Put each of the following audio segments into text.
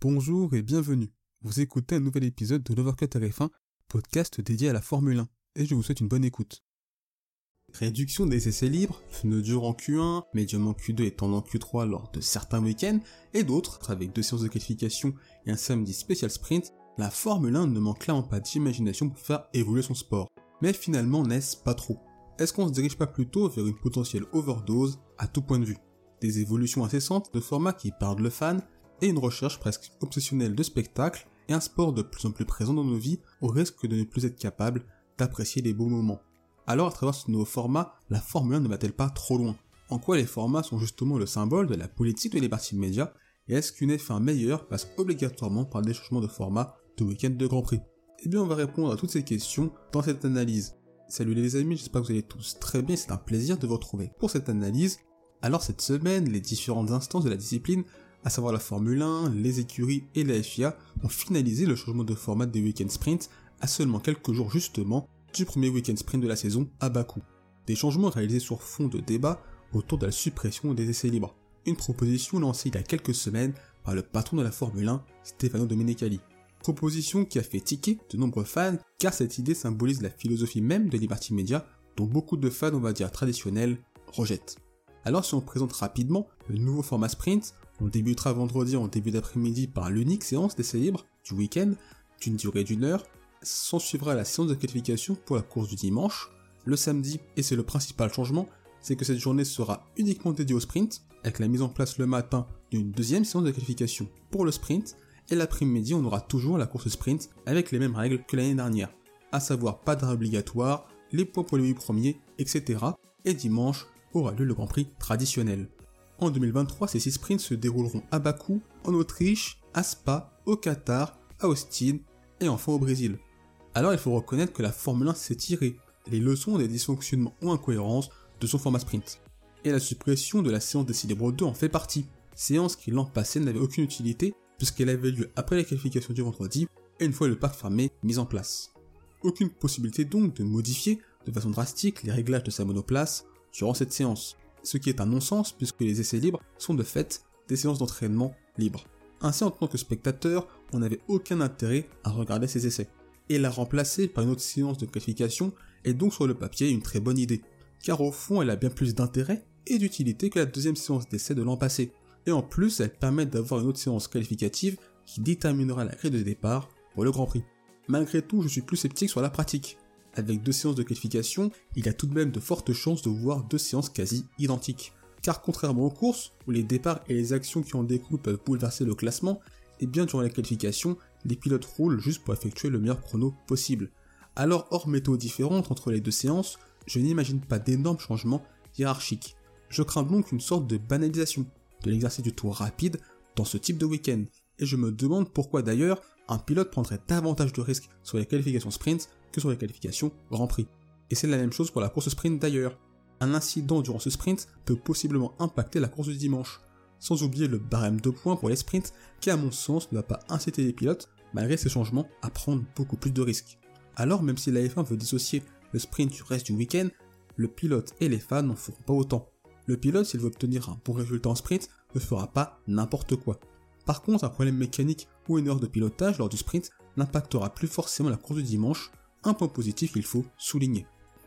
Bonjour et bienvenue. Vous écoutez un nouvel épisode de l'Overcut RF1, podcast dédié à la Formule 1, et je vous souhaite une bonne écoute. Réduction des essais libres, pneus durs en Q1, médium en Q2 et tendant en Q3 lors de certains week-ends, et d'autres, avec deux séances de qualification et un samedi spécial sprint, la Formule 1 ne manque clairement pas d'imagination pour faire évoluer son sport. Mais finalement, n'est-ce pas trop? Est-ce qu'on se dirige pas plutôt vers une potentielle overdose à tout point de vue? Des évolutions incessantes de formats qui perdent le fan, et une recherche presque obsessionnelle de spectacle, et un sport de plus en plus présent dans nos vies au risque de ne plus être capable d'apprécier les beaux moments. Alors à travers ce nouveau format, la Formule 1 ne va-t-elle pas trop loin? En quoi les formats sont justement le symbole de la politique de parties médias et est-ce qu'une F1 meilleure passe obligatoirement par des changements de format de week-end de Grand Prix? Eh bien on va répondre à toutes ces questions dans cette analyse. Salut les amis, j'espère que vous allez tous très bien, c'est un plaisir de vous retrouver pour cette analyse. Alors cette semaine, les différentes instances de la discipline, à savoir la Formule 1, les écuries et la FIA, ont finalisé le changement de format des week-end sprints à seulement quelques jours justement du premier week-end sprint de la saison à Bakou. Des changements réalisés sur fond de débat autour de la suppression des essais libres. Une proposition lancée il y a quelques semaines par le patron de la Formule 1, Stefano Domenicali. Proposition qui a fait tiquer de nombreux fans car cette idée symbolise la philosophie même de Liberty Media dont beaucoup de fans on va dire traditionnels rejettent. Alors si on présente rapidement le nouveau format sprint, on débutera vendredi en début d'après-midi par l'unique séance d'essais libres du week-end d'une durée d'une heure. S'en suivra la séance de qualification pour la course du dimanche. Le samedi, et c'est le principal changement, c'est que cette journée sera uniquement dédiée au sprint, avec la mise en place le matin d'une deuxième séance de qualification pour le sprint, et l'après-midi on aura toujours la course sprint avec les mêmes règles que l'année dernière, à savoir pas d'arrêt obligatoire, les points pour les 8 premiers, etc. Et dimanche aura lieu le Grand Prix traditionnel. En 2023, ces 6 sprints se dérouleront à Bakou, en Autriche, à Spa, au Qatar, à Austin et enfin au Brésil. Alors il faut reconnaître que la Formule 1 s'est tirée les leçons des dysfonctionnements ou incohérences de son format sprint. Et la suppression de la séance des Célébres 2 en fait partie, séance qui l'an passé n'avait aucune utilité puisqu'elle avait lieu après la qualification du vendredi et une fois le parc fermé mis en place. Aucune possibilité donc de modifier de façon drastique les réglages de sa monoplace durant cette séance ce qui est un non-sens puisque les essais libres sont de fait des séances d'entraînement libres. Ainsi, en tant que spectateur, on n'avait aucun intérêt à regarder ces essais. Et la remplacer par une autre séance de qualification est donc sur le papier une très bonne idée, car au fond elle a bien plus d'intérêt et d'utilité que la deuxième séance d'essai de l'an passé. Et en plus, elle permet d'avoir une autre séance qualificative qui déterminera la grille de départ pour le Grand Prix. Malgré tout, je suis plus sceptique sur la pratique, avec deux séances de qualification, il a tout de même de fortes chances de voir deux séances quasi identiques. Car contrairement aux courses, où les départs et les actions qui en découlent peuvent bouleverser le classement, et eh bien durant la qualification, les pilotes roulent juste pour effectuer le meilleur chrono possible. Alors hors méthodes différentes entre les deux séances, je n'imagine pas d'énormes changements hiérarchiques. Je crains donc une sorte de banalisation de l'exercice du tour rapide dans ce type de week-end, et je me demande pourquoi d'ailleurs un pilote prendrait davantage de risques sur les qualifications sprint que sur les qualifications Grand Prix. Et c'est la même chose pour la course sprint d'ailleurs. Un incident durant ce sprint peut possiblement impacter la course du dimanche, sans oublier le barème de points pour les sprints qui à mon sens ne va pas inciter les pilotes, malgré ces changements, à prendre beaucoup plus de risques. Alors même si la F1 veut dissocier le sprint du reste du week-end, le pilote et les fans n'en feront pas autant. Le pilote, s'il veut obtenir un bon résultat en sprint, ne fera pas n'importe quoi. Par contre, un problème mécanique ou une erreur de pilotage lors du sprint n'impactera plus forcément la course du dimanche, un point positif qu'il faut souligner.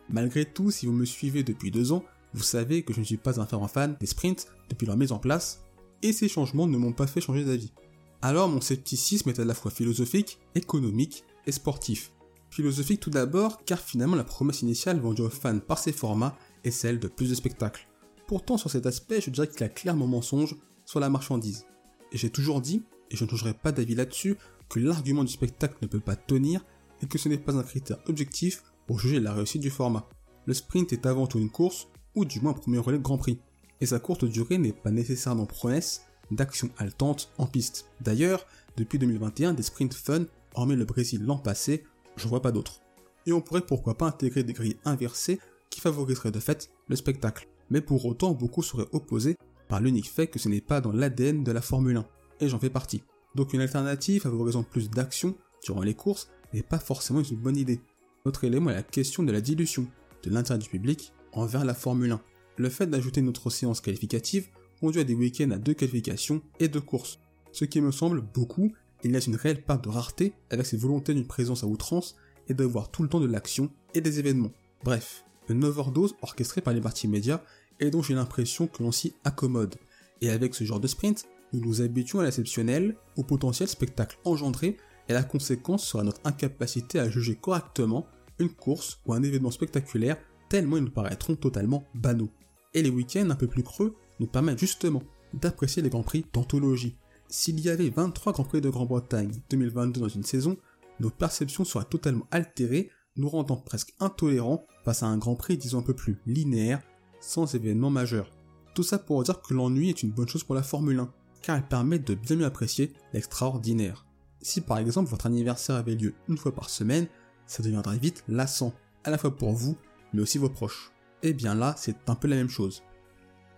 Malgré tout, si vous me suivez depuis deux ans, vous savez que je ne suis pas un fervent fan des sprints depuis leur mise en place, et ces changements ne m'ont pas fait changer d'avis. Alors mon scepticisme est à la fois philosophique, économique et sportif. Philosophique tout d'abord, car finalement la promesse initiale vendue aux fans par ces formats est celle de plus de spectacles. Pourtant sur cet aspect, je dirais qu'il y a clairement mensonge sur la marchandise. Et j'ai toujours dit, et je ne changerai pas d'avis là-dessus, que l'argument du spectacle ne peut pas tenir et que ce n'est pas un critère objectif pour juger la réussite du format. Le sprint est avant tout une course, ou du moins un premier relais de Grand Prix, et sa courte durée n'est pas nécessairement promesse d'action haletante en piste. D'ailleurs, depuis 2021, des sprints fun, hormis le Brésil l'an passé, je vois pas d'autres. Et on pourrait pourquoi pas intégrer des grilles inversées qui favoriseraient de fait le spectacle. Mais pour autant, beaucoup seraient opposés par l'unique fait que ce n'est pas dans l'ADN de la Formule 1, et j'en fais partie. Donc une alternative favorisant plus d'action durant les courses n'est pas forcément une bonne idée. Autre élément est la question de la dilution de l'intérêt du public envers la Formule 1. Le fait d'ajouter une autre séance qualificative conduit à des week-ends à deux qualifications et deux courses. Ce qui me semble beaucoup, il y a une réelle part de rareté avec cette volonté d'une présence à outrance et d'avoir tout le temps de l'action et des événements. Bref, une overdose orchestrée par les parties médias et dont j'ai l'impression que l'on s'y accommode. Et avec ce genre de sprint, nous nous habituons à l'exceptionnel, au potentiel spectacle engendré, et la conséquence sera notre incapacité à juger correctement une course ou un événement spectaculaire tellement ils nous paraîtront totalement banaux. Et les week-ends un peu plus creux nous permettent justement d'apprécier les Grands Prix d'anthologie. S'il y avait 23 Grands Prix de Grande-Bretagne 2022 dans une saison, nos perceptions seraient totalement altérées, nous rendant presque intolérants face à un Grand Prix disons un peu plus linéaire, sans événement majeur. Tout ça pour dire que l'ennui est une bonne chose pour la Formule 1, car elle permet de bien mieux apprécier l'extraordinaire. Si par exemple votre anniversaire avait lieu une fois par semaine, ça deviendrait vite lassant, à la fois pour vous, mais aussi vos proches. Et eh bien là, c'est un peu la même chose.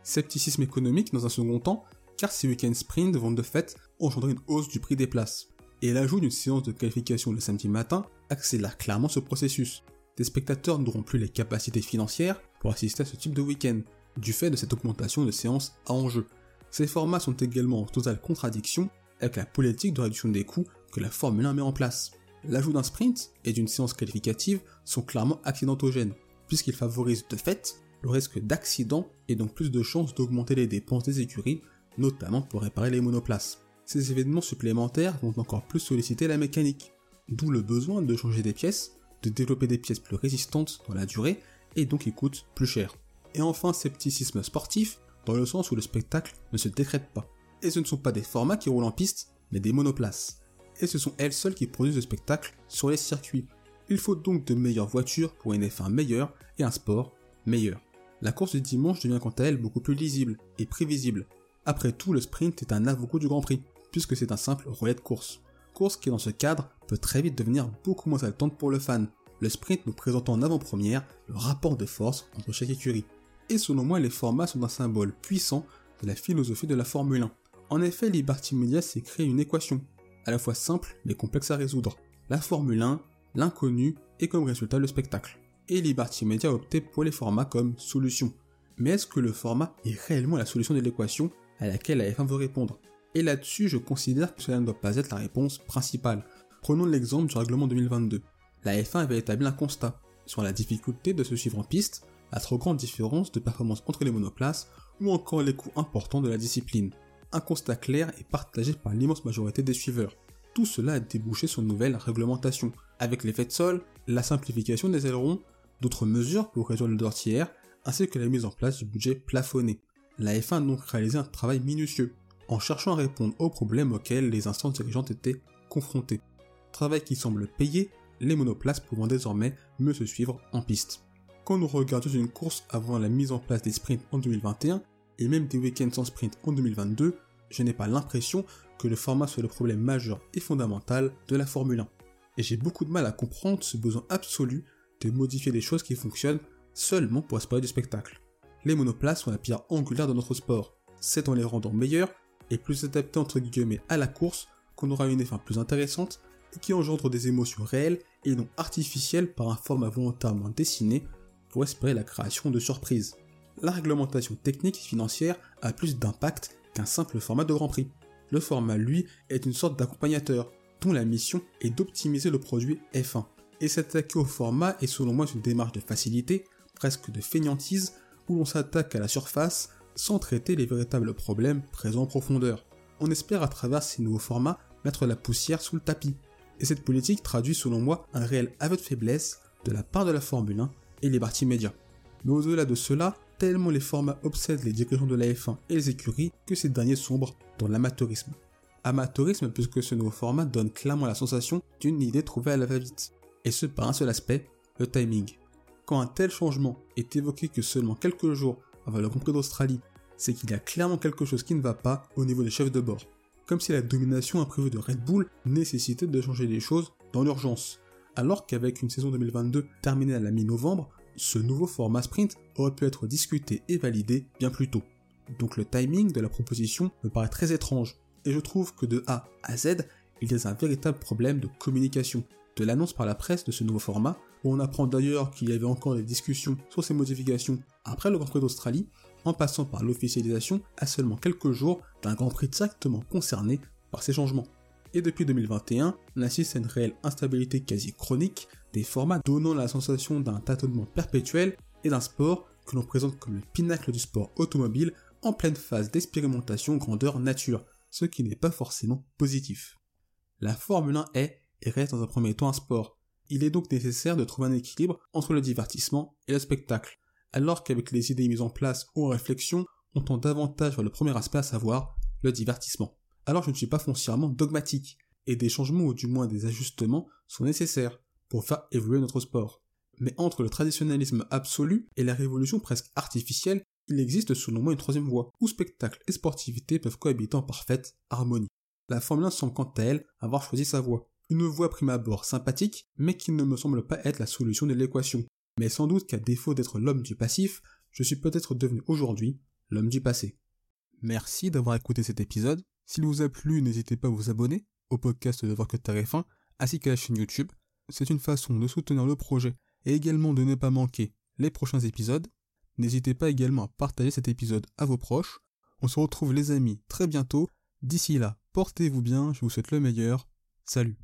Scepticisme économique dans un second temps, car ces week-end sprints vont de fait engendrer une hausse du prix des places. Et l'ajout d'une séance de qualification le samedi matin accélère clairement ce processus. Des spectateurs n'auront plus les capacités financières pour assister à ce type de week-end, du fait de cette augmentation de séances à enjeu. Ces formats sont également en totale contradiction avec la politique de réduction des coûts que la Formule 1 met en place. L'ajout d'un sprint et d'une séance qualificative sont clairement accidentogènes, puisqu'ils favorisent de fait le risque d'accident et donc plus de chances d'augmenter les dépenses des écuries, notamment pour réparer les monoplaces. Ces événements supplémentaires vont encore plus solliciter la mécanique, d'où le besoin de changer des pièces, de développer des pièces plus résistantes dans la durée et donc qui coûtent plus cher. Et enfin, scepticisme sportif, dans le sens où le spectacle ne se décrète pas. Et ce ne sont pas des formats qui roulent en piste, mais des monoplaces. Et ce sont elles seules qui produisent le spectacle sur les circuits. Il faut donc de meilleures voitures pour une F1 meilleure et un sport meilleur. La course du dimanche devient quant à elle beaucoup plus lisible et prévisible. Après tout, le sprint est un avocat du Grand Prix, puisque c'est un simple relais de course. Course qui dans ce cadre peut très vite devenir beaucoup moins haletante pour le fan, le sprint nous présentant en avant-première le rapport de force entre chaque écurie. Et selon moi, les formats sont un symbole puissant de la philosophie de la Formule 1. En effet, Liberty Media s'est créé une équation, à la fois simple mais complexe à résoudre. La Formule 1, l'inconnu et comme résultat le spectacle. Et Liberty Media a opté pour les formats comme solution. Mais est-ce que le format est réellement la solution de l'équation à laquelle la F1 veut répondre? Et là-dessus, je considère que cela ne doit pas être la réponse principale. Prenons l'exemple du règlement 2022. La F1 avait établi un constat sur la difficulté de se suivre en piste, la trop grande différence de performance entre les monoplaces ou encore les coûts importants de la discipline. Un constat clair est partagé par l'immense majorité des suiveurs. Tout cela a débouché sur une nouvelle réglementation, avec l'effet de sol, la simplification des ailerons, d'autres mesures pour réduire le dortière, ainsi que la mise en place du budget plafonné. La F1 a donc réalisé un travail minutieux, en cherchant à répondre aux problèmes auxquels les instances dirigeantes étaient confrontées. Travail qui semble payer, les monoplaces pouvant désormais mieux se suivre en piste. Quand nous regardons une course avant la mise en place des sprints en 2021, et même des week-ends sans sprint en 2022, je n'ai pas l'impression que le format soit le problème majeur et fondamental de la Formule 1. Et j'ai beaucoup de mal à comprendre ce besoin absolu de modifier des choses qui fonctionnent seulement pour aspirer du spectacle. Les monoplaces sont la pierre angulaire de notre sport. C'est en les rendant meilleurs et plus adaptés entre guillemets à la course qu'on aura une effet plus intéressante et qui engendre des émotions réelles et non artificielles par un format volontairement dessiné pour espérer la création de surprises. La réglementation technique et financière a plus d'impact qu'un simple format de Grand Prix. Le format, lui, est une sorte d'accompagnateur, dont la mission est d'optimiser le produit F1. Et s'attaquer au format est selon moi une démarche de facilité, presque de fainéantise, où l'on s'attaque à la surface sans traiter les véritables problèmes présents en profondeur. On espère à travers ces nouveaux formats mettre la poussière sous le tapis. Et cette politique traduit selon moi un réel aveu de faiblesse de la part de la Formule 1 et les parties médias. Mais au-delà de cela, tellement les formats obsèdent les dirigeants de la F1 et les écuries que ces derniers sombrent dans l'amateurisme. Amateurisme puisque ce nouveau format donne clairement la sensation d'une idée trouvée à la va-vite. Et ce par un seul aspect, le timing. Quand un tel changement est évoqué que seulement quelques jours avant le Grand Prix d'Australie, c'est qu'il y a clairement quelque chose qui ne va pas au niveau des chefs de bord. Comme si la domination imprévue de Red Bull nécessitait de changer les choses dans l'urgence alors qu'avec une saison 2022 terminée à la mi-novembre, ce nouveau format sprint aurait pu être discuté et validé bien plus tôt. Donc le timing de la proposition me paraît très étrange, et je trouve que de A à Z, il y a un véritable problème de communication. De l'annonce par la presse de ce nouveau format, où on apprend d'ailleurs qu'il y avait encore des discussions sur ces modifications après le Grand Prix d'Australie, en passant par l'officialisation à seulement quelques jours d'un Grand Prix directement concerné par ces changements. Et depuis 2021, on assiste à une réelle instabilité quasi chronique des formats donnant la sensation d'un tâtonnement perpétuel et d'un sport que l'on présente comme le pinacle du sport automobile en pleine phase d'expérimentation grandeur nature, ce qui n'est pas forcément positif. La Formule 1 est et reste dans un premier temps un sport. Il est donc nécessaire de trouver un équilibre entre le divertissement et le spectacle, alors qu'avec les idées mises en place ou en réflexion, on tend davantage vers le premier aspect à savoir le divertissement. Alors je ne suis pas foncièrement dogmatique, et des changements ou du moins des ajustements sont nécessaires pour faire évoluer notre sport. Mais entre le traditionnalisme absolu et la révolution presque artificielle, il existe selon moi une troisième voie, où spectacle et sportivité peuvent cohabiter en parfaite harmonie. La Formule 1 semble quant à elle avoir choisi sa voie. Une voie prime abord sympathique, mais qui ne me semble pas être la solution de l'équation. Mais sans doute qu'à défaut d'être l'homme du passif, je suis peut-être devenu aujourd'hui l'homme du passé. Merci d'avoir écouté cet épisode. S'il vous a plu, n'hésitez pas à vous abonner au podcast de Voir que fin, ainsi qu'à la chaîne YouTube. C'est une façon de soutenir le projet et également de ne pas manquer les prochains épisodes. N'hésitez pas également à partager cet épisode à vos proches. On se retrouve les amis très bientôt. D'ici là, portez-vous bien, je vous souhaite le meilleur. Salut